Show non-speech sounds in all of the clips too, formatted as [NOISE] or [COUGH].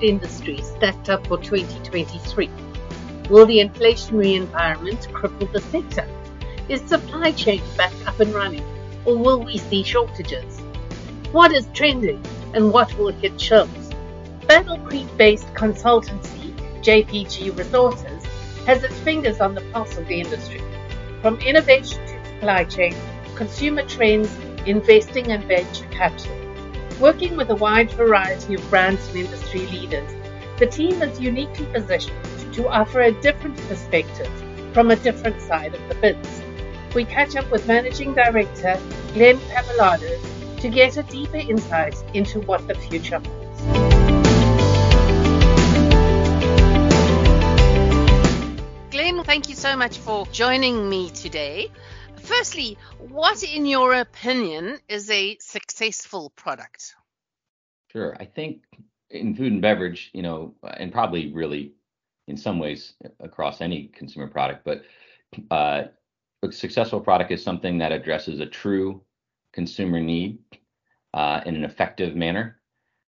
Food industry stacked up for 2023? Will the inflationary environment cripple the sector? Is supply chain back up and running, or will we see shortages? What is trending, and what will hit shelves? Battle Creek-based consultancy JPG Resources has its fingers on the pulse of the industry. From innovation to supply chain, consumer trends, investing and venture capital. Working with a wide variety of brands and industry leaders, the team is uniquely positioned to offer a different perspective from a different side of the biz. We catch up with Managing Director Glenn Pavlidis to get a deeper insight into what the future holds. Glenn, thank you so much for joining me today. Firstly, what, in your opinion, is a successful product? Sure. I think in food and beverage, you know, and probably really in some ways across any consumer product, but uh, a successful product is something that addresses a true consumer need uh, in an effective manner.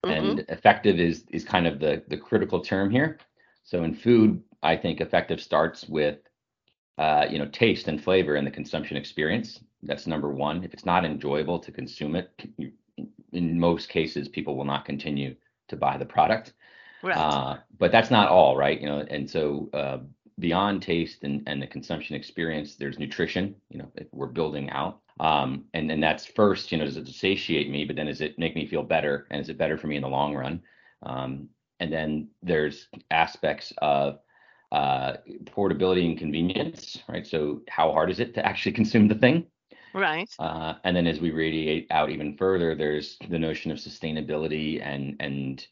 Mm-hmm. And effective is is kind of the the critical term here. So in food, I think effective starts with uh, you know taste and flavor in the consumption experience. That's number one. If it's not enjoyable to consume it, you, in most cases, people will not continue to buy the product. Right. Uh, but that's not all, right? You know, and so uh, beyond taste and, and the consumption experience, there's nutrition, you know, we're building out. Um, and, and that's first, you know, does it satiate me, but then does it make me feel better? And is it better for me in the long run? Um, and then there's aspects of uh, portability and convenience, right? So how hard is it to actually [LAUGHS] consume the thing? Right. Uh, and then as we radiate out even further, there's the notion of sustainability and and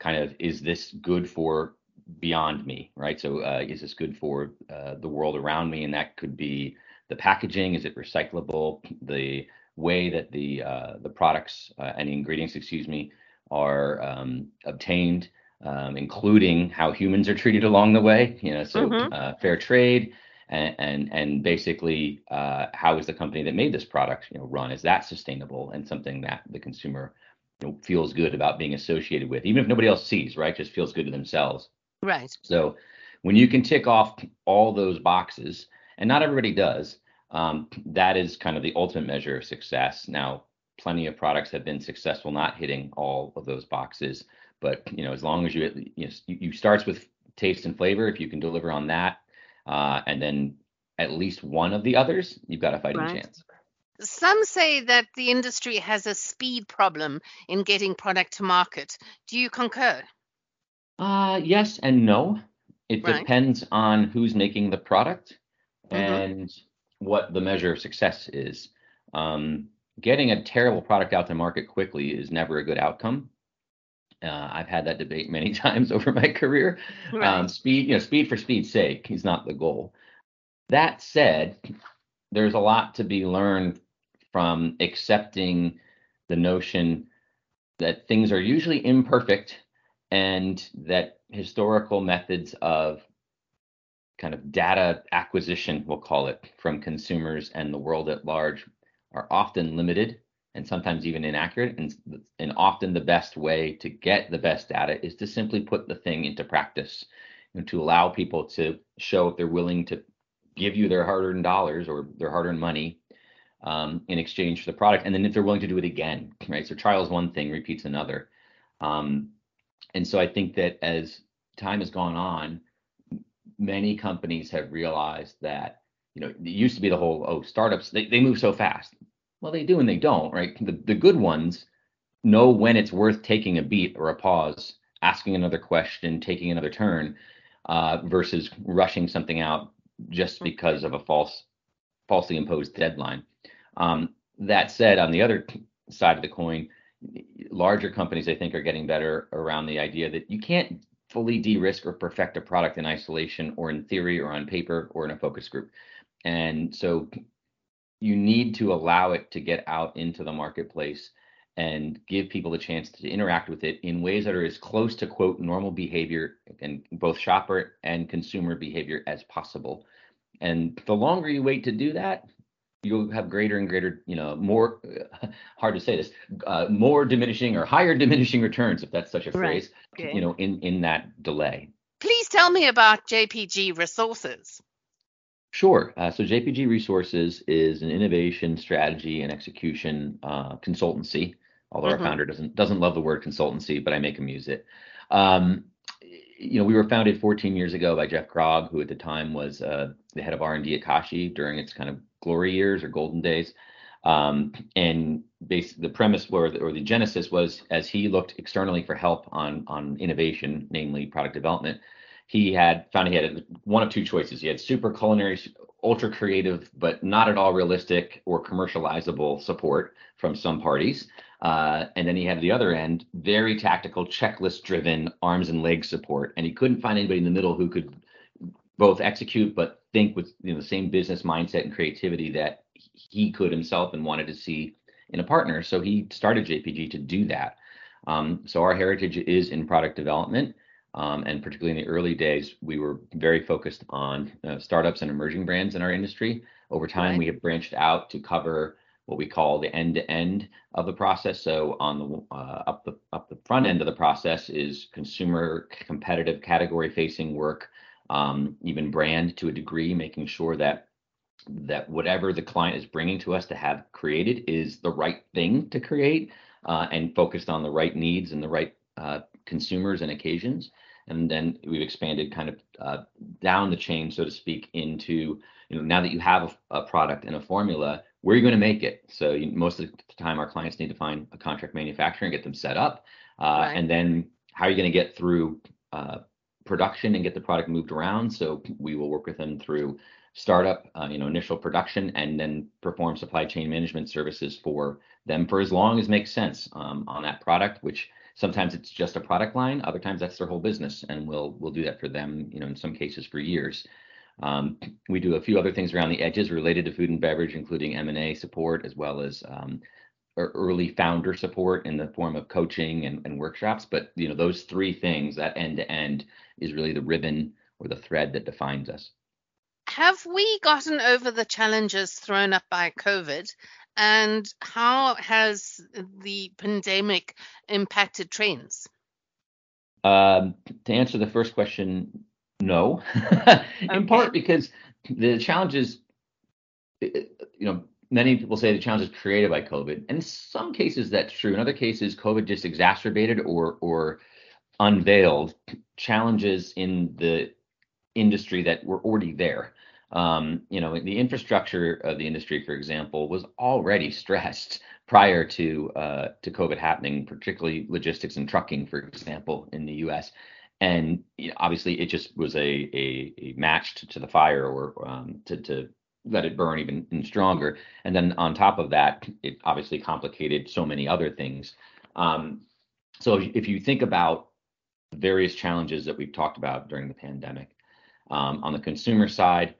kind of is this good for beyond me, right? So uh, is this good for uh, the world around me? And that could be the packaging. Is it recyclable? The way that the uh, the products uh, and ingredients, excuse me, are um, obtained, um, including how humans are treated along the way. You know, so mm-hmm. Uh, fair trade. And, and and basically, uh, how is the company that made this product, you know, run? Is that sustainable and something that the consumer you know, feels good about being associated with, even if nobody else sees, right? Just feels good to themselves. Right. So when you can tick off all those boxes, and not everybody does, um, that is kind of the ultimate measure of success. Now, plenty of products have been successful not hitting all of those boxes, but you know, as long as you you, know, you starts with taste and flavor, if you can deliver on that, uh, and then at least one of the others, you've got a fighting right. chance. Some say that the industry has a speed problem in getting product to market. Do you concur? Uh, yes and no. It right. depends on who's making the product mm-hmm. and what the measure of success is. Um, getting a terrible product out to market quickly is never a good outcome. Uh, I've had that debate many [LAUGHS] times over my career. Right. Um, speed, you know, speed for speed's sake is not the goal. That said, there's a lot to be learned from accepting the notion that things are usually imperfect and that historical methods of kind of data acquisition, we'll call it, from consumers and the world at large are often limited and sometimes even inaccurate. And, and often the best way to get the best data is to simply put the thing into practice and to allow people to show if they're willing to give you their hard earned dollars or their hard earned money um, in exchange for the product. And then if they're willing to do it again, right? So trial is one thing, repeats another. Um, and so I think that as time has gone on, many companies have realized that, you know, it used to be the whole, oh, startups, they, they move so fast. Well, they do and they don't, right? The, the good ones know when it's worth taking a beat or a pause, asking another question, taking another turn, uh, versus rushing something out just mm-hmm. because of a false, falsely imposed deadline. Um, that said, on the other side of the coin, larger companies, I think, are getting better around the idea that you can't fully de-risk or perfect a product in isolation or in theory or on paper or in a focus group. And so you need to allow it to get out into the marketplace and give people the chance to interact with it in ways that are as close to quote normal behavior and both shopper and consumer behavior as possible. And the longer you wait to do that, you'll have greater and greater, you know, more [LAUGHS] hard to say this, uh, more diminishing or higher [LAUGHS] diminishing returns, if that's such a phrase, okay. you know, in in that delay. Please tell me about JPG Resources. Sure. Uh, so JPG Resources is an innovation strategy and execution uh, consultancy. Although mm-hmm. our founder doesn't doesn't love the word consultancy, but I make him use it. Um, you know, we were founded 14 years ago by Jeff Grogg, who at the time was uh, the head of R&D at Kashi during its kind of glory years or golden days. Um, and basically, the premise or the, or the genesis was as he looked externally for help on on innovation, namely product development, he had found he had one of two choices. He had super culinary, ultra creative, but not at all realistic or commercializable support from some parties. Uh, and then he had the other end, very tactical, checklist driven arms and legs support. And he couldn't find anybody in the middle who could both execute but think with you know the same business mindset and creativity that he could himself and wanted to see in a partner. So he started JPG to do that. Um, so our heritage is in product development. Um, and particularly in the early days, we were very focused on uh, startups and emerging brands in our industry. Over time, right. we have branched out to cover what we call the end-to-end of the process. So on the uh, up the up the front end of the process is consumer competitive category facing work, um, even brand to a degree, making sure that that whatever the client is bringing to us to have created is the right thing to create uh, and focused on the right needs and the right uh, consumers and occasions. And then we've expanded kind of uh, down the chain, so to speak, into you know now that you have a, a product and a formula, where are you going to make it? So you, most of the time, our clients need to find a contract manufacturer and get them set up, uh, right. and then how are you going to get through uh, production and get the product moved around? So we will work with them through startup, uh, you know, initial production, and then perform supply chain management services for them for as long as makes sense um, on that product. Which sometimes it's just a product line, other times that's their whole business, and we'll we'll do that for them, you know, in some cases for years. Um, we do a few other things around the edges related to food and beverage, including M&A support, as well as um, early founder support in the form of coaching and, and, workshops. But you know, those three things, that end to end, is really the ribbon or the thread that defines us. Have we gotten over the challenges thrown up by COVID? And how has the pandemic impacted trends? Um, to answer the first question, no, [LAUGHS] in okay. part because the challenges, you know, many people say the challenge is created by COVID. And in some cases that's true. In other cases, COVID just exacerbated or or unveiled challenges in the industry that were already there. Um, you know, the infrastructure of the industry, for example, was already stressed prior to uh, to COVID happening, particularly logistics and trucking, for example, in the U.S and you know, obviously it just was a, a, a match to, to, the fire or um, to, to let it burn even, stronger. And then on top of that, it obviously complicated so many other things. Um, so if, you think about various challenges that we've talked about during the pandemic, um, on the consumer side,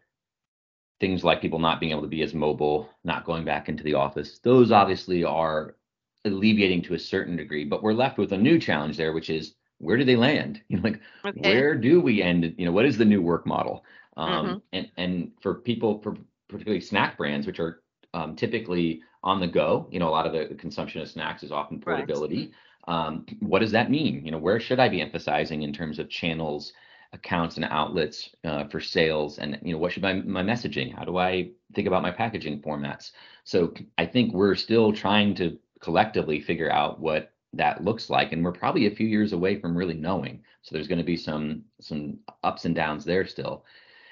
things like people not being able to be as mobile, not going back into the office, those obviously are alleviating to a certain degree. But we're left with a new challenge there, which is where do they land? [LAUGHS] You know, like okay. where do we end? You know, what is the new work model? Um, mm-hmm. And and for people, for particularly snack brands, which are um, typically on the go, you know, a lot of the, consumption of snacks is often portability. Right. Um, what does that mean? You know, where should I be emphasizing in terms of channels, accounts, and outlets uh, for sales? And you know, what should my my messaging? How do I think about my packaging formats? So I think we're still trying to collectively figure out what that looks like and we're probably a few years away from really knowing so there's going to be some some ups and downs there still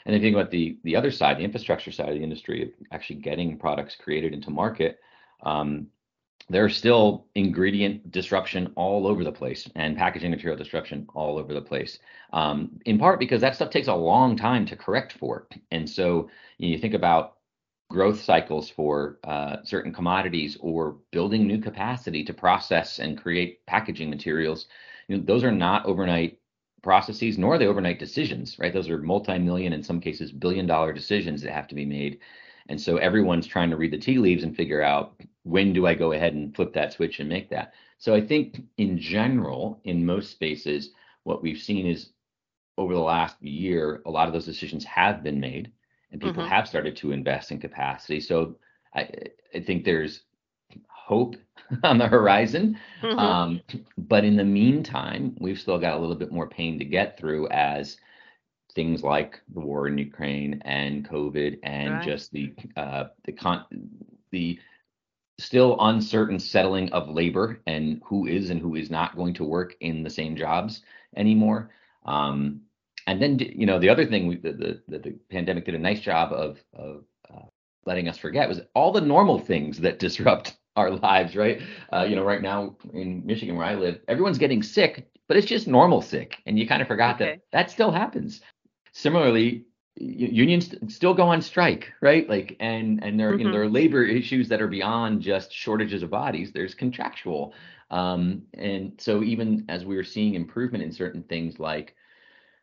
and if you think about the the other side the infrastructure side of the industry actually getting products created into market um, there's still ingredient disruption all over the place and packaging material disruption all over the place um, in part because that stuff takes a long time to correct for. And so you think about growth cycles for uh, certain commodities or building new capacity to process and create packaging materials. You know, those are not overnight processes nor are they overnight decisions right? Those are multi-million in some cases billion dollar decisions that have to be made and so everyone's trying to read the tea leaves and figure out when do i go ahead and flip that switch and make that so i think in general in most spaces what we've seen is over the last year a lot of those decisions have been made and people mm-hmm. have started to invest in capacity. So I, I think there's hope [LAUGHS] on the horizon. Mm-hmm. Um, but in the meantime, we've still got a little bit more pain to get through as things like the war in Ukraine and COVID and right. just the uh, the con the still uncertain settling of labor and who is and who is not going to work in the same jobs anymore. Um, and then you know the other thing we, the, the the pandemic did a nice job of of uh, letting us forget was all the normal things that [LAUGHS] disrupt our lives, right? Uh, you know, right now in Michigan where I live, everyone's getting sick, but it's just normal sick, and you kind of forgot okay. that that still happens. Similarly, unions still go on strike, right? Like, and and there mm-hmm. you know, mm-hmm. there are labor issues that are beyond just shortages of bodies. There's contractual, um, and so even as we were seeing improvement in certain things like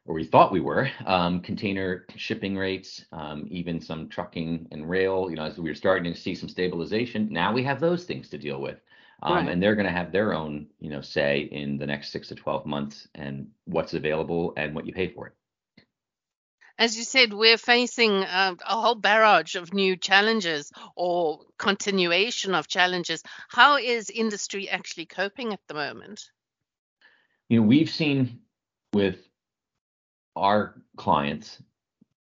or we thought we were, um, container shipping rates, um, even some trucking and rail. You know, as we were starting to see some stabilization, now we have those things to deal with, um, right. and they're going to have their own, you know, say in the next six to twelve months and what's available and what you pay for it. As you said, we're facing uh, a whole barrage of new challenges or continuation of challenges. How is industry actually coping at the moment? You know, we've seen with our clients,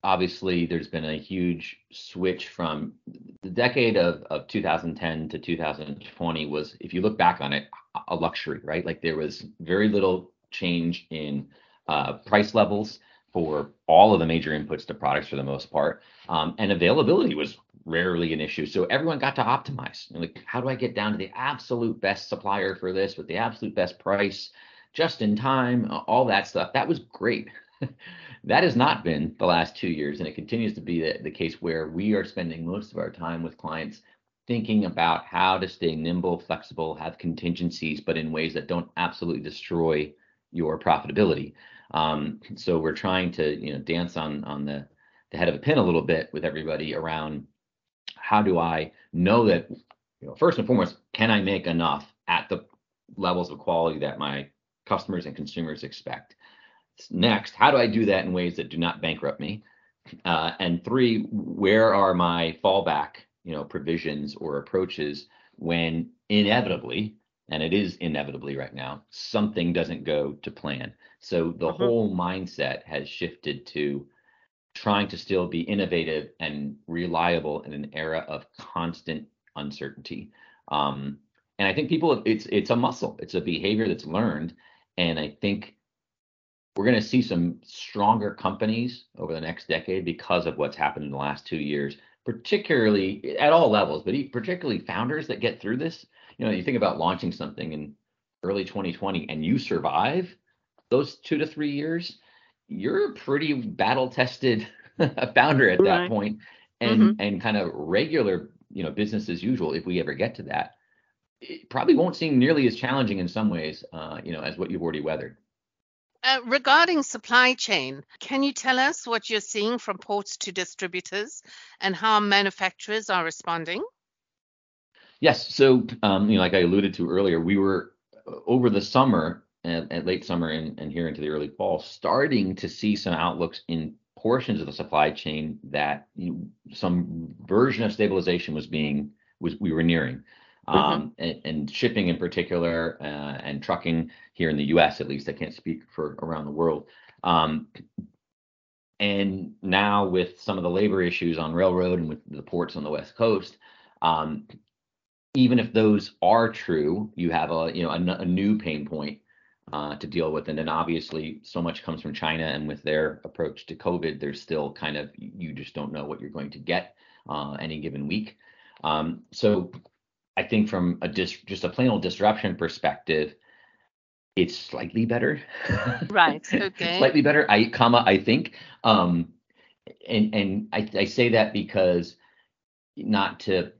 obviously there's been a huge switch from the decade of, of 2010 to 2020 was, if you look back on it, a luxury, right? Like there was very little change in uh, price levels for all of the major inputs to products for the most part. Um, and availability was rarely an issue. So everyone got to optimize. like, how do I get down to the absolute best supplier for this with the absolute best price, just in time, all that stuff? That was great. [LAUGHS] that has not been the last two years, and it continues to be the, the case where we are spending most of our time with clients thinking about how to stay nimble, flexible, have contingencies, but in ways that don't absolutely destroy your profitability. Um, so we're trying to, you know, dance on on the the head of a pin a little bit with everybody around how do I know that, you know, first and foremost, can I make enough at the levels of quality that my customers and consumers expect? Next, how do I do that in ways that do not bankrupt me? Uh, and three, where are my fallback, you know, provisions or approaches when inevitably, and it is inevitably right now, something doesn't go to plan. So the mm-hmm. whole mindset has shifted to trying to still be innovative and reliable in an era of constant uncertainty. Um, and I think people, it's it's a muscle, it's a behavior that's learned, and I think we're going to see some stronger companies over the next decade because of what's happened in the last two years, particularly at all levels, but particularly founders that get through this. You know, you think about launching something in early 2020 and you survive those two to three years, you're a pretty battle tested [LAUGHS] founder at that point and mm-hmm. and kind of regular you know business as usual if we ever get to that it probably won't seem nearly as challenging in some ways uh, you know as what you've already weathered uh, regarding supply chain, can you tell us what you're seeing from ports to distributors and how manufacturers are responding? Yes. So, um, you know, like I alluded to earlier, we were uh, over the summer and, late summer and, and here into the early fall starting to see some outlooks in portions of the supply chain that you know, some version of stabilization was being was we were nearing. Mm-hmm. um, and, and, shipping in particular, uh, and trucking here in the U.S. at least. I can't speak for around the world. Um, and now with some of the labor issues on railroad and with the ports on the West Coast, um, even if those are true, you have a you know a, a new pain point uh, to deal with, and then obviously so much comes from China, and with their approach to COVID, there's still kind of you just don't know what you're going to get uh, any given week. Um, so I think from a dis- just a plain old disruption perspective, it's slightly better. Right. [LAUGHS] Okay. slightly better. I comma I think. Um, and and I, I say that because not to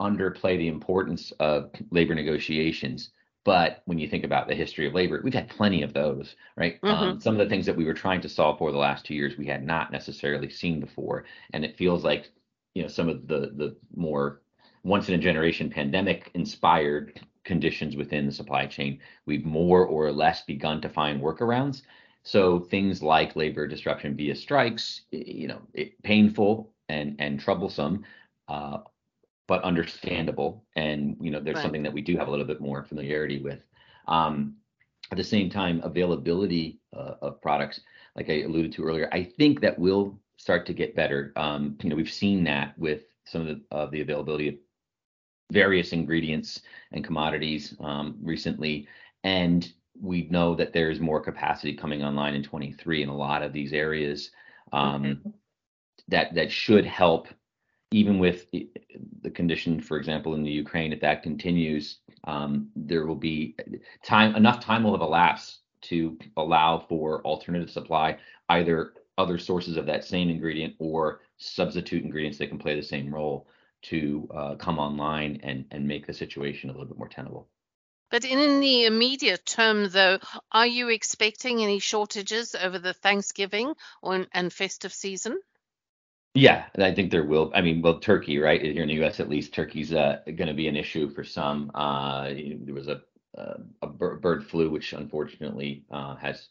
underplay the importance of labor negotiations, but when you think about the history of labor, we've had plenty of those, right? Mm-hmm. Um, some of the things that we were trying to solve for the last two years, we had not necessarily seen before, and it feels like you know some of the the more once in a generation pandemic inspired conditions within the supply chain, we've more or less begun to find workarounds. So things like labor disruption via strikes, you know, it, painful and and troublesome, uh, but understandable. And you know, there's right. something that we do have a little bit more familiarity with. Um, at the same time, availability uh, of products, like I alluded to earlier, I think that will start to get better. Um, you know, we've seen that with some of the, the availability of various ingredients and commodities um, recently, and we know that there's more capacity coming online in 23 in a lot of these areas um, okay. that that should help even with the condition for example in the ukraine if that continues um, there will be time enough time will have elapsed to allow for alternative supply either other sources of that same ingredient or substitute ingredients that can play the same role to uh, come online and and make the situation a little bit more tenable but in the immediate term, though, are you expecting any shortages over the Thanksgiving or, and festive season? Yeah, I think there will. I mean, well, turkey, right? Here in the U.S., at least, turkey's uh, going to be an issue for some. Uh, there was a a bird flu, which unfortunately uh, has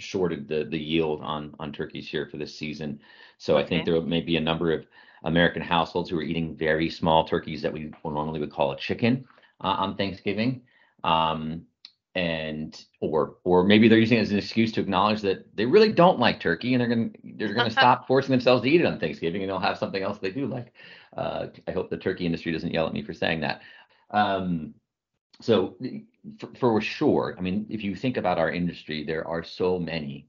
shorted the the yield on on turkeys here for this season. So. I think there may be a number of American households who are eating very small turkeys that we normally would call a chicken uh, on Thanksgiving um, and or or maybe they're using it as an excuse to acknowledge that they really don't like turkey and they're going to they're to [LAUGHS] stop forcing themselves to eat it on Thanksgiving and they'll have something else they do like. Uh, I hope the turkey industry doesn't yell at me for saying that. Um, so for, for sure, I mean, if you think about our industry, there are so many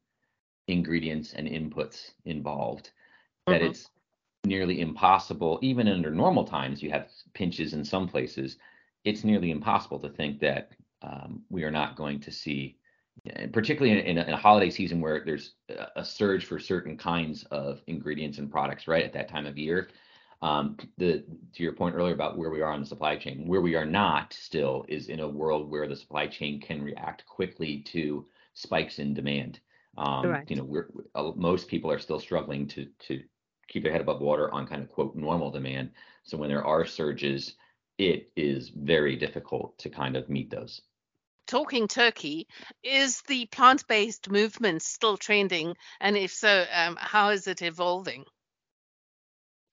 ingredients and inputs involved that mm-hmm. it's nearly impossible, even under normal times, you have pinches in some places it's nearly impossible to think that um, we are not going to see, particularly in, in, a, in, a, holiday season where there's a surge for certain kinds of ingredients and products, right at that time of year. Um, the to your point earlier about where we are on the supply chain, where we are not still is in a world where the supply chain can react quickly to spikes in demand. Um, You know, we're uh, most people are still struggling to to keep their head above water on kind of quote normal demand. So when there are surges, it is very difficult to kind of meet those. Talking turkey, is the plant based movement still trending? And if so, um, how is it evolving?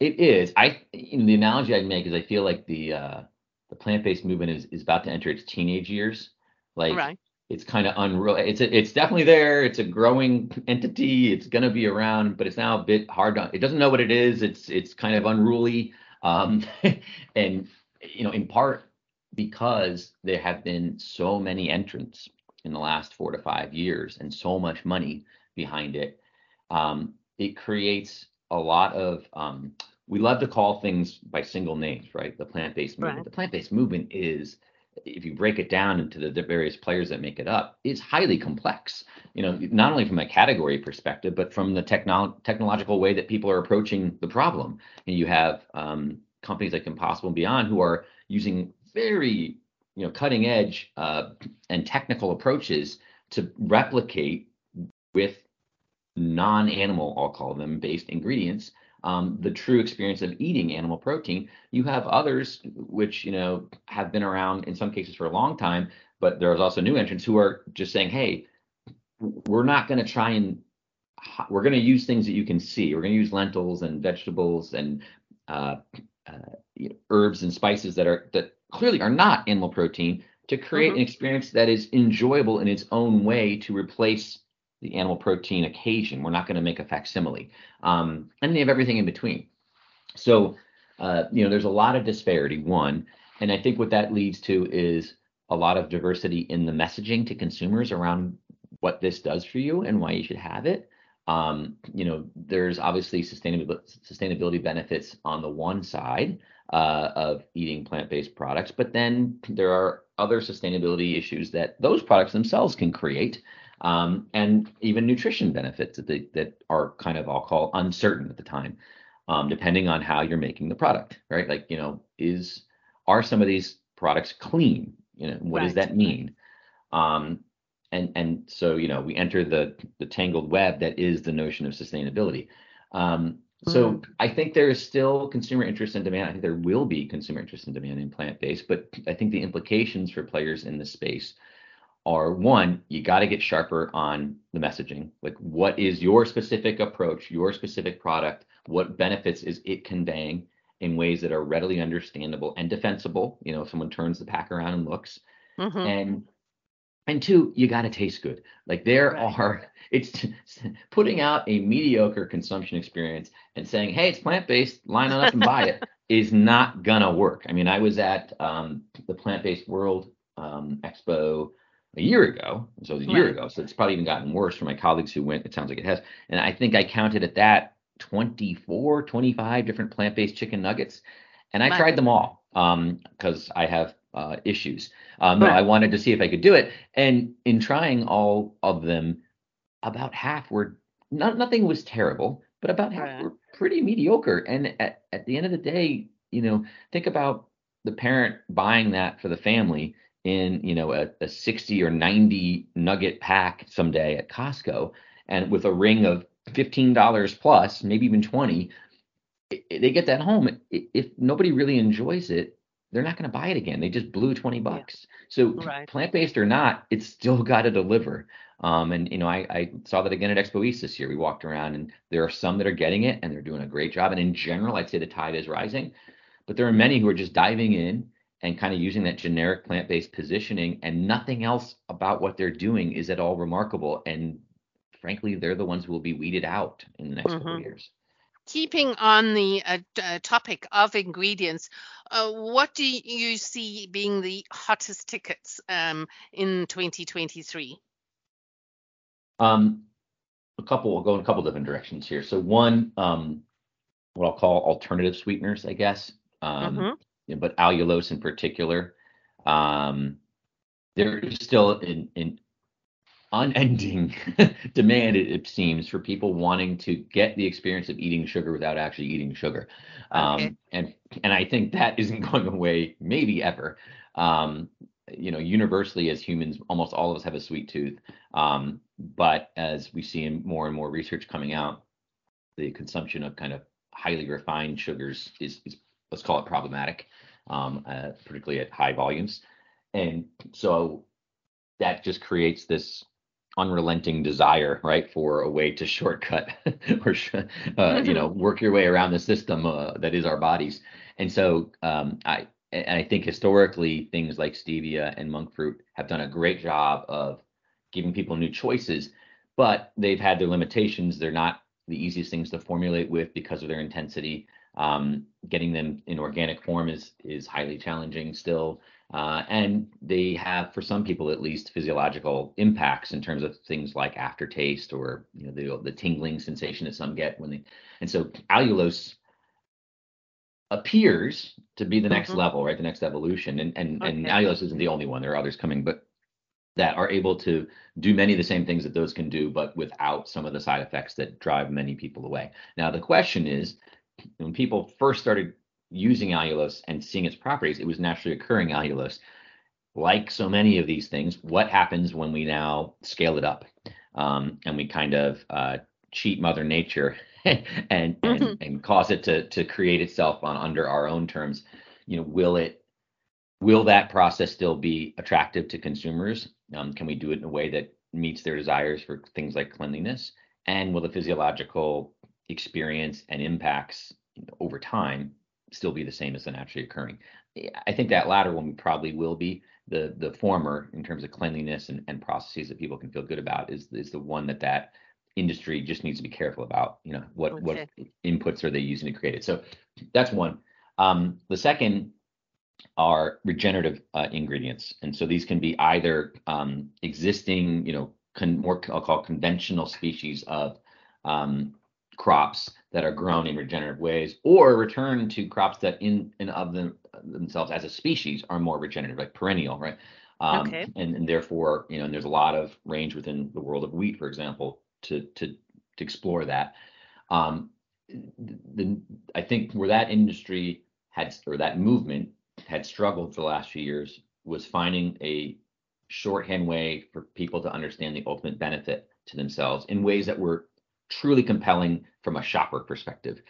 It is. I you know, the analogy I'd make is I feel like the uh, the plant based movement is, is about to enter its teenage years. Like right. it's kind of unreal. It's a, it's definitely there. It's a growing entity. It's going to be around, but it's now a bit hard to. It doesn't know what it is. It's it's kind of unruly. Um, [LAUGHS] and you know, in part because there have been so many entrants in the last four to five years and so much money behind it, um, it creates a lot of. Um, we love to call things by single names, right? The plant-based movement. Right. The plant-based movement is, if you break it down into the, the various players that make it up, is highly complex. You know, not only from a category perspective, but from the technolo- technological way that people are approaching the problem. And you have um, companies like Impossible and Beyond who are using very you know cutting edge uh, and technical approaches to replicate with non-animal I'll call them based ingredients um, the true experience of eating animal protein. You have others which you know have been around in some cases for a long time, but there's also new entrants who are just saying, hey, we're not going to try and we're going to use things that you can see. We're going to use lentils and vegetables and uh, uh, you know, herbs and spices that are that clearly are not animal protein to create mm-hmm. an experience that is enjoyable in its own way to replace the animal protein occasion. We're not going to make a facsimile. Um, and they have everything in between. So, uh, you know, there's a lot of disparity, one. And I think what that leads to is a lot of diversity in the messaging to consumers around what this does for you and why you should have it. Um, you know, there's obviously sustainability sustainability benefits on the one side uh, of eating plant-based products, but then there are other sustainability issues that those products themselves can create, um, and even nutrition benefits that they, that are kind of I'll call uncertain at the time, um, depending on how you're making the product, right? Like you know, is are some of these products clean? You know, what right. does that mean? Um, and and so you know we enter the the tangled web that is the notion of sustainability um, so mm. i think there is still consumer interest and demand i think there will be consumer interest and demand in plant-based but i think the implications for players in this space are one you got to get sharper on the messaging like what is your specific approach your specific product what benefits is it conveying in ways that are readily understandable and defensible. You know, if someone turns the pack around and looks, mm-hmm. and and two, you got to taste good. Like there right. are, [LAUGHS] it's [LAUGHS] putting out a mediocre consumption experience and saying, hey, it's plant based, line it up and buy it, [LAUGHS] is not gonna work. I mean, I was at um, the Plant Based World um, Expo a year ago. So it was a year ago. So it's probably even gotten worse for my colleagues who went. It sounds like it has. And I think I counted at that 24, 25 different plant based chicken nuggets. And I tried them all because um, I have uh, issues. Um, right. I wanted to see if I could do it. And in trying all of them, about half were not, nothing was terrible, but about half right. were pretty mediocre. And at, at the end of the day, you know, think about the parent buying that for the family in you know a, a 60 or 90 nugget pack someday at Costco and with a ring of $15 plus maybe even 20 they get that home if nobody really enjoys it they're not going to buy it again. They just blew 20 bucks. Yeah. so right. plant-based or not it's still [LAUGHS] got to deliver. Um, and you know I, I saw that again at expo east this year. We walked around and there are some that are getting it and they're doing a great job. And in general i'd say the tide is rising but there are many who are just diving in and kind of using that generic plant-based positioning and nothing else about what they're doing is at all remarkable. And frankly they're the ones who will be weeded out in the next mm-hmm. couple of years keeping on the uh, uh, topic of ingredients uh, what do you see being the hottest tickets um, in 2023 um, a couple we'll go in a couple different directions here. So one um, what i'll call alternative sweeteners i guess um, mm-hmm. but allulose in particular. Um, there is still an, an unending [LAUGHS] demand, it, seems, for people wanting to get the experience of eating sugar without actually eating sugar. Okay. Um, and and I think that [LAUGHS] isn't going away, maybe ever. Um, you know, universally as humans, almost all of us have a sweet tooth. Um, but as we see in more and more research coming out, the consumption of kind of highly refined sugars is, is let's call it problematic, um, uh, particularly at high volumes. And so that just creates this unrelenting desire, right, for a way to [LAUGHS] shortcut [LAUGHS] or uh, you know work your way around the system uh, that is our bodies. And so um, I and I think historically things like stevia and monk fruit have done a great job of giving people new choices, but they've had their limitations. They're not the easiest things to formulate with because of their intensity. Um, getting them in organic form is is highly challenging still, uh, and they have, for some people at least, physiological impacts in terms of things like aftertaste or you know the the tingling sensation that some get when they. And so allulose appears to be the next mm-hmm. level, right? The next evolution, and and okay. and allulose isn't the only one. There are others coming, but that are able to do many of the same things that those can do, but without some of the side effects that drive many people away. Now, the question is when people first started using allulose and seeing its properties, it was naturally occurring allulose. Like so many of these things, what happens when we now scale it up um, and we kind of uh, cheat Mother Nature [LAUGHS] and and, mm-hmm. and cause it to to create itself on under our own terms? You know, will it will that process still be attractive to consumers? Um, can we do it in a way that meets their desires for things like cleanliness? And will the physiological experience and impacts over time still be the same as the naturally occurring. I think that latter one probably will be the the former in terms of cleanliness and, and processes that people can feel good about is is the one that that industry just needs to be careful about. You know what okay. what inputs are they using to create it. So that's one. Um, the second are regenerative uh, ingredients, and so these can be either um, existing, you know, con- more I'll call conventional species of um, crops that are grown in regenerative ways or return to crops that in and of them themselves as a species are more regenerative like perennial right um, okay. and, and therefore you know and there's a lot of range within the world of wheat for example to to to explore that um, the i think where that industry had or that movement had struggled for the last few years was finding a shorthand way for people to understand the ultimate benefit to themselves in ways that were truly compelling from a shopper perspective.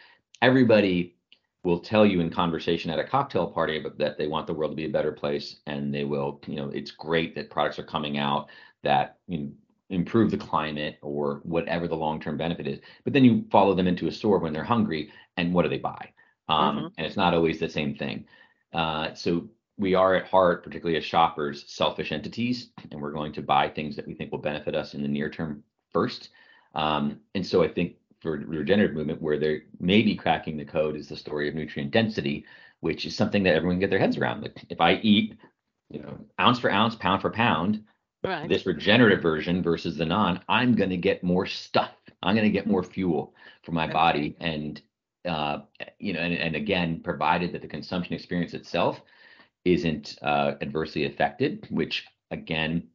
Everybody will tell you in conversation at a cocktail party that they want the world to be a better place and they will, you know, it's great that products are coming out that you know, improve the climate or whatever the long-term benefit is. But then you follow them into a store when they're hungry and what do they buy? um, mm-hmm. and it's not always the same thing. Uh, so we are at heart, particularly as shoppers, selfish entities, and we're going to buy things that we think will benefit us in the near term first. Um, and so I think for regenerative movement, where they may be cracking the code, is the story of nutrient density, which is something that everyone can get their heads around. Like if I eat, you know, ounce for ounce, pound for pound, right. this regenerative version versus the non, I'm going to get more stuff. I'm going to get more fuel for my body, and uh, you know, and, and again, provided that the consumption experience itself isn't uh, adversely affected, which again,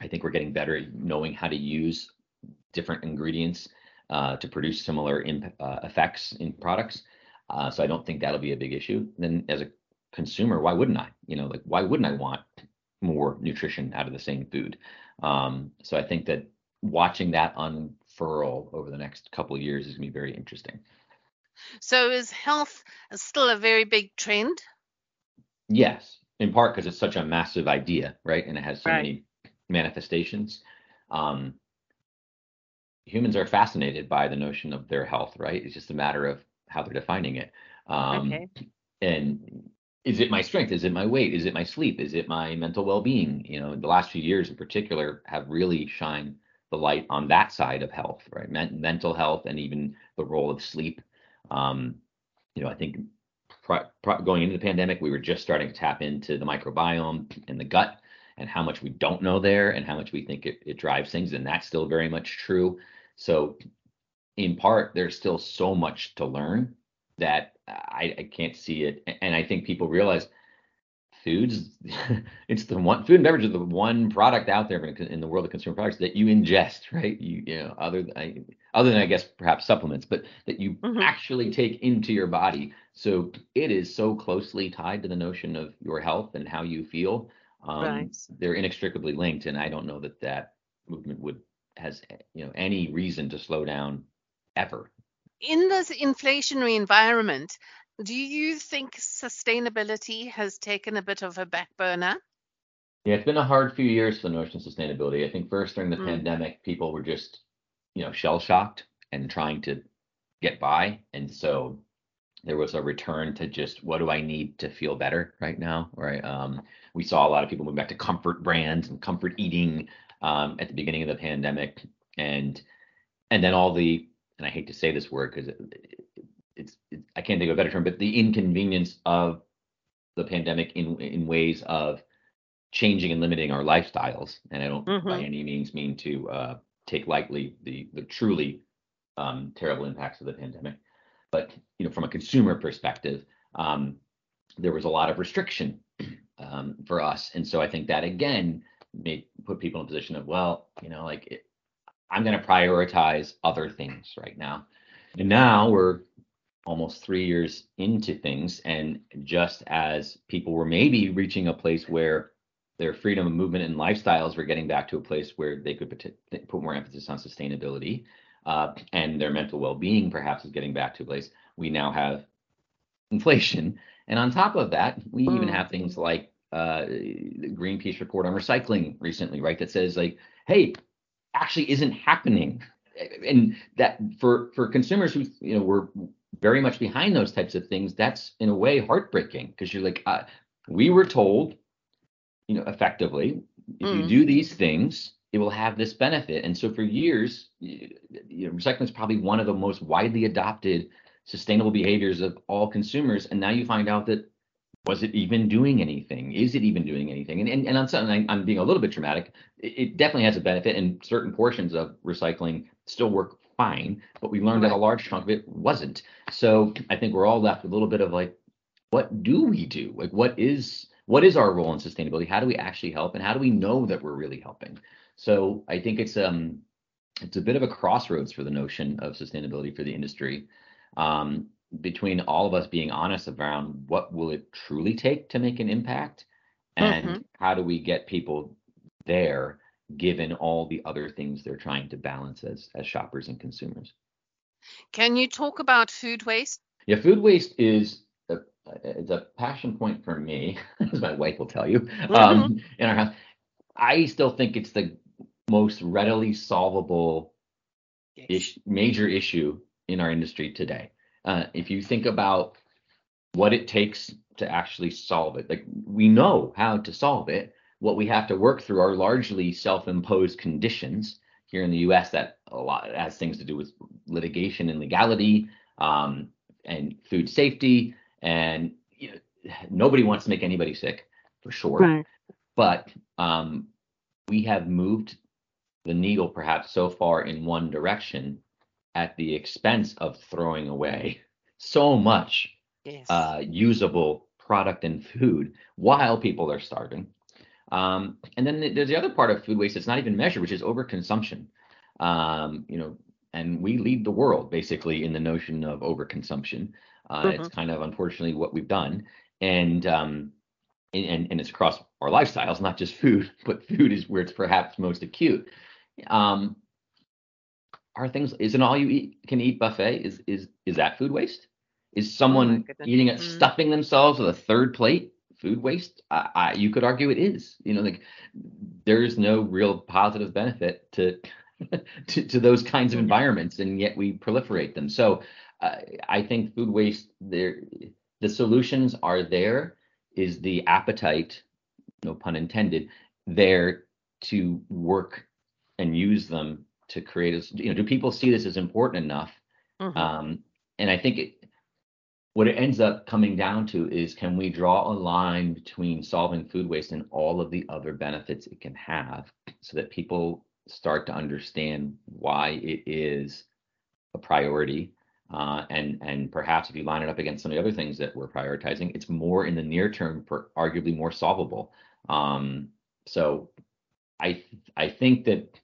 I think we're getting better at knowing how to use different ingredients uh, to produce similar imp- uh, effects in products. Uh, so I don't think that'll be a big issue. Then as a consumer, why wouldn't I? You know, like why wouldn't I want more nutrition out of the same food? Um, so I think that watching that unfurl over the next couple of years is going to be very interesting. So is health still a very big trend? Yes, in part because it's such a massive idea, right? And it has so right. many manifestations. Um, humans are fascinated by the notion of their health, right? It's just a matter of how they're defining it. Um, okay. And is it my strength? Is it my weight? Is it my sleep? Is it my mental well-being? You know, the last few years in particular have really shined the light on that side of health, right? Men- mental health and even the role of sleep. Um, you know, I think going into the pandemic, we were just starting to tap into the microbiome and the gut and how much we don't know there and how much we think it, it drives things. And that's still very much true. So, in part, there's still so much to learn that I, I can't see it. And I think people realize foods [LAUGHS] it's the one food and beverage is the one product out there in the world of consumer products that you ingest right you, you know other than other than i guess perhaps supplements but that you mm-hmm. actually take into your body so it is so closely tied to the notion of your health and how you feel um, right. they're inextricably linked and i don't know that that movement would has you know any reason to slow down ever in this inflationary environment do you think sustainability has taken a bit of a back burner? Yeah, it's been a hard few years for the notion of sustainability. I think first during the mm. pandemic, people were just, you know, shell shocked and trying to get by. And so there was a return to just what do I need to feel better right now? Right. Um, we saw a lot of people move back to comfort brands and comfort eating um, at the beginning of the pandemic. And and then all the and I hate to say this word because it's, it's I can't think of a better term, but the inconvenience of the pandemic in in ways of changing and limiting our lifestyles. And I don't mm-hmm. by any means mean to uh, take lightly the the truly um, terrible impacts of the pandemic, but you know from a consumer perspective, um, there was a lot of restriction um, for us, and so I think that again made put people in a position of well, you know, like it, I'm going to prioritize other things right now. And now we're almost three years into things. And just as people were maybe reaching a place where their freedom of movement and lifestyles were getting back to a place where they could put more emphasis on sustainability uh, and their mental well-being perhaps is getting back to a place we now have inflation and on top of that we mm. even have things like uh, the greenpeace report on recycling recently right that says like hey actually isn't happening and that for for consumers who you know were very much behind those types of things, that's in a way heartbreaking because you're like, uh, we were told, you know, effectively, if mm. you do these things, it will have this benefit. And so for years, you know, recycling is probably one of the most widely adopted sustainable behaviors of all consumers. And now you find out that was it even doing anything? Is it even doing anything? And and, and on something I'm being a little bit dramatic. It, it definitely has a benefit, and certain portions of recycling still work fine, but we learned right. that a large chunk of it wasn't. So I think we're all left with a little bit of like, what do we do? Like, what is what is our role in sustainability? How do we actually help, and how do we know that we're really helping? So I think it's um it's a bit of a crossroads for the notion of sustainability for the industry. Um, between all of us being honest around what will it truly take to make an impact and mm-hmm. how do we get people there given all the other things they're trying to balance as as shoppers and consumers. Can you talk about food waste? Yeah, food waste is a, it's a passion point for me, [LAUGHS] as my wife will tell you. Mm-hmm. Um, in our house, I still think it's the most readily solvable yes. ish, major issue in our industry today. Uh, if you think about what it takes to actually solve it. Like we know how to solve it. What we have to work through are largely self-imposed conditions here in the U.S. that a lot has things to do with litigation and legality um, and food safety, and you know, nobody wants to make anybody sick for sure. Right. But um, we have moved the needle perhaps so far in one direction at the expense of throwing away so much yes. uh, usable product and food while people are starving. Um, and then there's the other part of food waste that's not even measured, which is overconsumption. Um, you know, and we lead the world basically in the notion of overconsumption. Uh, mm-hmm. It's kind of unfortunately what we've done, and um, and and it's across our lifestyles, not just food, [LAUGHS] but food is where it's perhaps most acute. Um, are things isn't all you eat can eat buffet is is is that food waste? Is oh someone oh eating it, mm. stuffing themselves with a third plate food waste? I, I, you could argue it is. You know, like there's no real positive benefit to [LAUGHS] to, to those kinds of environments, and yet we proliferate them. So uh, I think food waste there, the solutions are there. Is the appetite, no pun intended, there to work and use them to create a, you know do people see this as important enough mm-hmm. um, and i think it, what it ends up coming down to is can we draw a line between solving food waste and all of the other benefits it can have so that people start to understand why it is a priority uh, and and perhaps if you line it up against some of the other things that we're prioritizing it's more in the near term for arguably more solvable um, so i i think that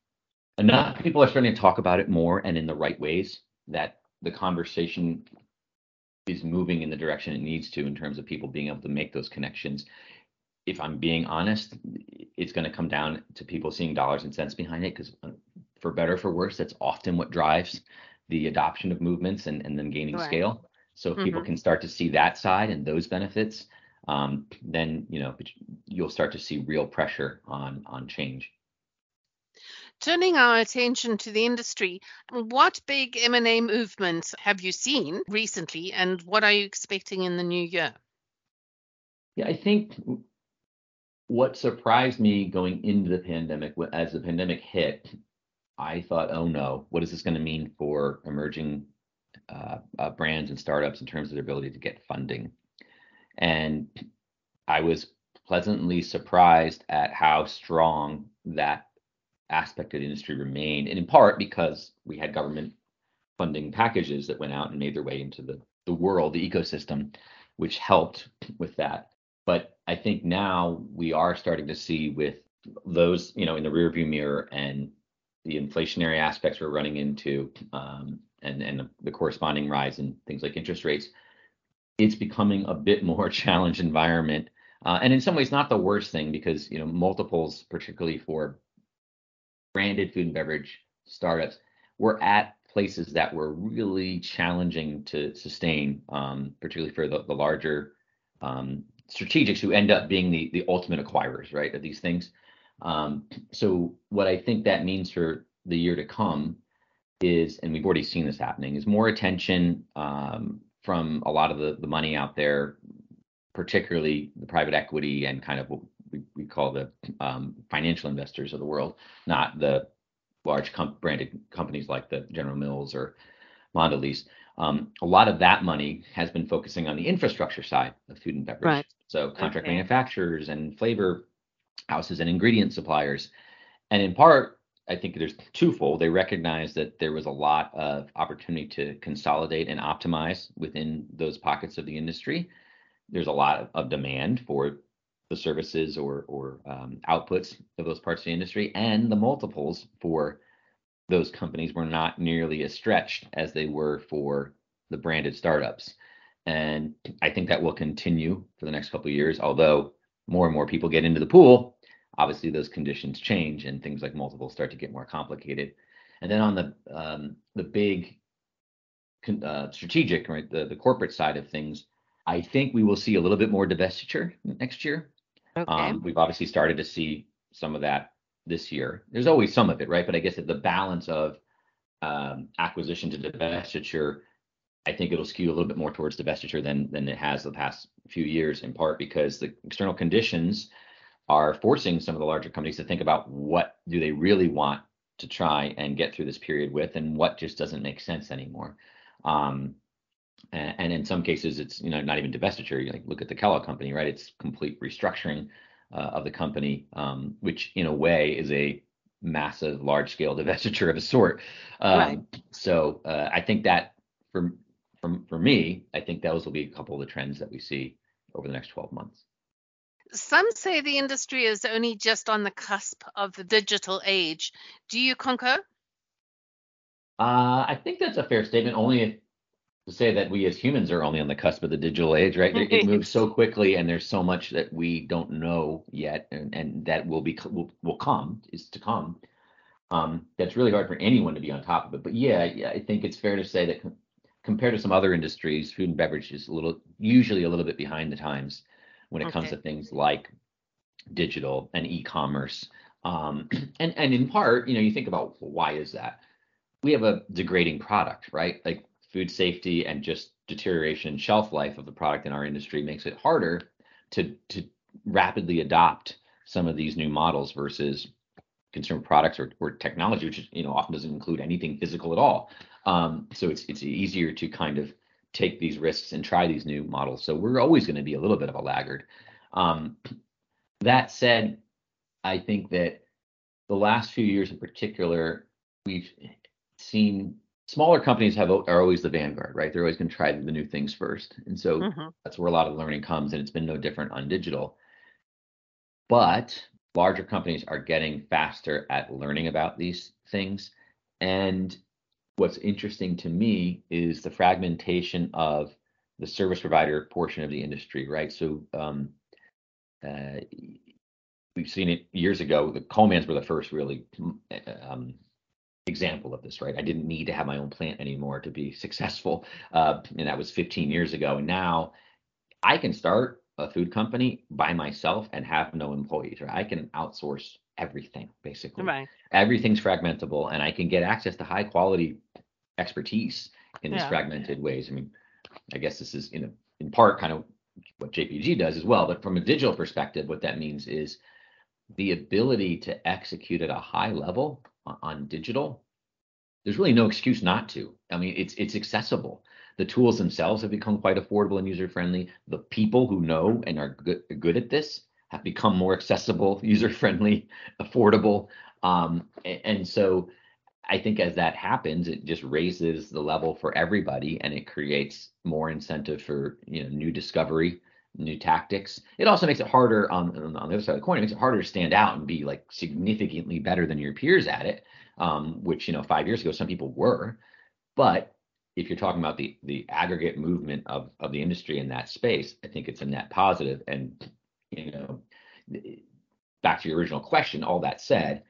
enough people are starting to talk about it more and in the right ways that the conversation is moving in the direction it needs to in terms of people being able to make those connections. If I'm being honest, it's going to come down to people seeing dollars and cents behind it because, uh, for better or for worse, that's often what drives the adoption of movements and, and then gaining scale. So if mm-hmm. people can start to see that side and those benefits, um, then you know you'll start to see real pressure on on change. Turning our attention to the industry, what big M&A movements have you seen recently and what are you expecting in the new year? Yeah, I think what surprised me going into the pandemic, as the pandemic hit, I thought, oh no, what is this going to mean for emerging uh, uh, brands and startups in terms of their ability to get funding? And I was pleasantly surprised at how strong that aspect of the industry remained, and in part because we had government funding packages that went out and made their way into the, the world, the ecosystem, which helped with that. But I think now we are starting to see with those, you know, in the rearview mirror and the inflationary aspects we're running into, um, and and the corresponding rise in things like interest rates, it's becoming a bit more [LAUGHS] challenged environment. Uh, and in some ways, not the worst thing because you know multiples, particularly for branded food and beverage startups were at places that were really challenging to sustain, um, particularly for the, the larger um, strategics who end up being the, the ultimate acquirers, right, of these things. Um, so what I think that means for the year to come is, and we've already seen this happening, is more attention um, from a lot of the, the money out there, particularly the private equity and kind of we, we call the um, financial investors of the world, not the large com- branded companies like the General Mills or Mondelez. Um, a lot of that money has been focusing on the infrastructure side of food and beverage. Right. So contract okay. manufacturers and flavor houses and ingredient suppliers. And in part, I think there's twofold. They recognize that there was a lot of opportunity to consolidate and optimize within those pockets of the industry. There's a lot of demand for the services or or um, outputs of those parts of the industry, and the multiples for those companies were not nearly as stretched as they were for the branded startups. And I think that will continue for the next couple of years, although more and more people get into the pool, obviously those conditions change and things like multiples start to get more complicated. And then on the um, the big uh, strategic, right, the, the corporate side of things, I think we will see a little bit more divestiture next year. Okay. Um, we've obviously started to see some of that this year. There's always some of it, right? But I guess that the balance of um, acquisition to divestiture I think it'll skew a little bit more towards divestiture than than it has the past few years, in part because the external conditions are forcing some of the larger companies to think about what do they really want to try and get through this period with, and what just doesn't make sense anymore. Um, and, and, in some cases, it's you know not even divestiture. You like look at the Kellogg company, right? It's complete restructuring uh, of the company, um, which in a way is a massive, large-scale [LAUGHS] divestiture of a sort. Um, right. So uh, I think that for for for me, I think those will be a couple of the trends that we see over the next 12 months. Some say the industry is only just on the cusp of the digital age. Do you concur? Uh, I think that's a fair statement, only if, to say that we as humans are only on the cusp of the digital age, right? it moves so quickly, and there's so much that we don't know yet, and, and that will be will, will come is to come. Um, that's really hard for anyone to be on top of it. But yeah, yeah, I think it's fair to say that com- compared to some other industries, food and beverage is a little usually a little bit behind the times when it okay. comes to things like digital and e-commerce. Um, [CLEARS THROAT] and and in part, you know, you think about well, why is that? We have a degrading product, right? Like food safety and just deterioration shelf life of the product in our industry makes it harder to to rapidly adopt some of these new models versus consumer products or, or technology, which you know often doesn't include anything physical at all. Um, so it's it's easier to kind of take these risks and try these new models. So we're always going to be a little bit of a laggard. Um, that said, I think that the last few years in particular, we've seen smaller companies have are always the vanguard, right? They're always going to try the new things first, and so mm-hmm. that's where a lot of learning comes. And it's been no different on digital. But larger companies are getting faster at learning about these things, and what's interesting to me is the fragmentation of the service provider portion of the industry, right? So um, uh, we've seen it years ago. The co-mans were the first really um, example of this, right? I didn't need to have my own plant anymore to be [LAUGHS] successful, uh, and that was 15 years ago. And now I can start a food company by myself and have no employees, right? I can outsource everything basically. Right. Everything's fragmentable, and I can get access to high quality expertise in these yeah. fragmented ways. I mean, I guess this is in a, in part kind of what JPG does as well, but from a digital perspective, what that means is the ability to execute at a high level on, digital. There's really no excuse not to. I mean, it's it's accessible. The tools themselves have become quite affordable and user friendly. The people who know and are good, good at this have become more accessible, [LAUGHS] user friendly, affordable. Um, and, and so I think as that happens, it just raises the level for everybody and it creates more incentive for you know new discovery, new tactics. It also makes it harder on, on the other side of the coin. It makes it harder to stand out and be like significantly better than your peers at it, um, which you know five years ago some people were. But if you're talking about the the aggregate movement of of the industry in that space, I think it's a net positive. And you know, back to your original question. All that said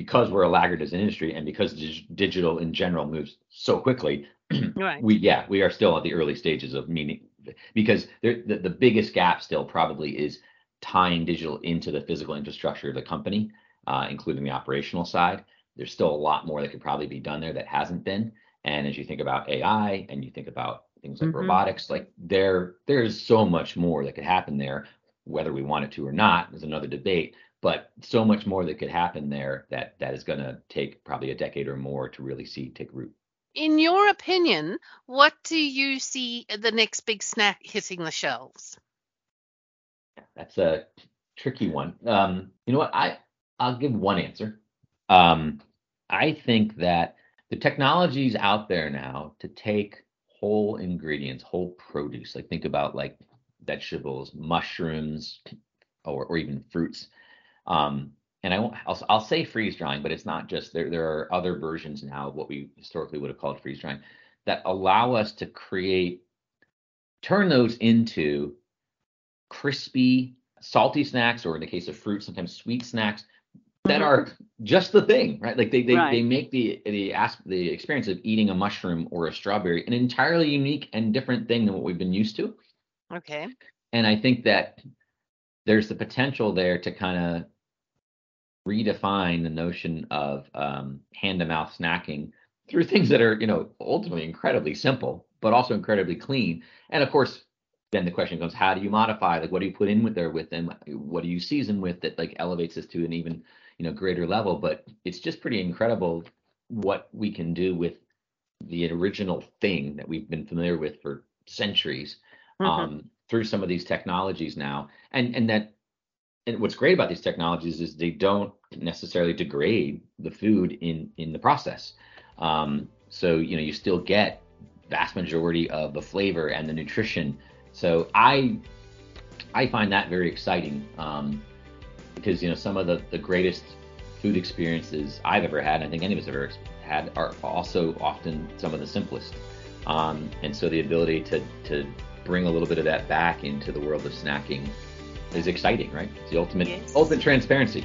because we're a laggard as an industry and because dig- digital in general moves so quickly, [CLEARS THROAT] right. we yeah we are still at the early stages of meaning because the, the biggest gap still probably is tying digital into the physical infrastructure of the company, uh, including the operational side. There's still a lot more that could probably be done there that hasn't been. And as you think about AI and you think about things like mm-hmm. robotics, like there there's so much more that could happen there, whether we want it to or not is another debate but so much more that could happen there that that is going to take probably a decade or more to really see take root. In your opinion, what do you see the next big snack hitting the shelves? That's a tricky one. Um, you know what? I I'll give one answer. Um, I think that the technologies out there now to take whole ingredients, whole produce, like think about like vegetables, mushrooms, or, or even fruits, um, and I won't, I'll, I'll say freeze drying, but it's not just there. There are other versions now of what we historically would have called freeze drying that allow us to create, turn those into crispy, salty snacks, or in the case of fruit, sometimes sweet snacks that mm-hmm. are just the thing, right? Like they they, right. they make the the asp- the experience of eating a mushroom or a strawberry an entirely unique and different thing than what we've been used to. Okay. And I think that there's the potential there to kind of redefine the notion of um, hand to mouth snacking through things that are, you know, ultimately incredibly simple, but also incredibly clean. And of course, then the question comes, how do you modify? Like, what do you put in with there with them? What do you season with that like elevates this to an even you know greater level? But it's just pretty incredible what we can do with the original thing that we've been familiar with for centuries mm-hmm. um, through some of these technologies now. And and that and what's great about these technologies is they don't necessarily degrade the food in in the process. Um, so you know you still get vast majority of the flavor and the nutrition. So I I find that very exciting um, because you know some of the the greatest food experiences I've ever had, and I think any of us have ever had, are also often some of the simplest. Um, and so the ability to to bring a little bit of that back into the world of snacking is exciting, right? It's the ultimate yes. ultimate transparency.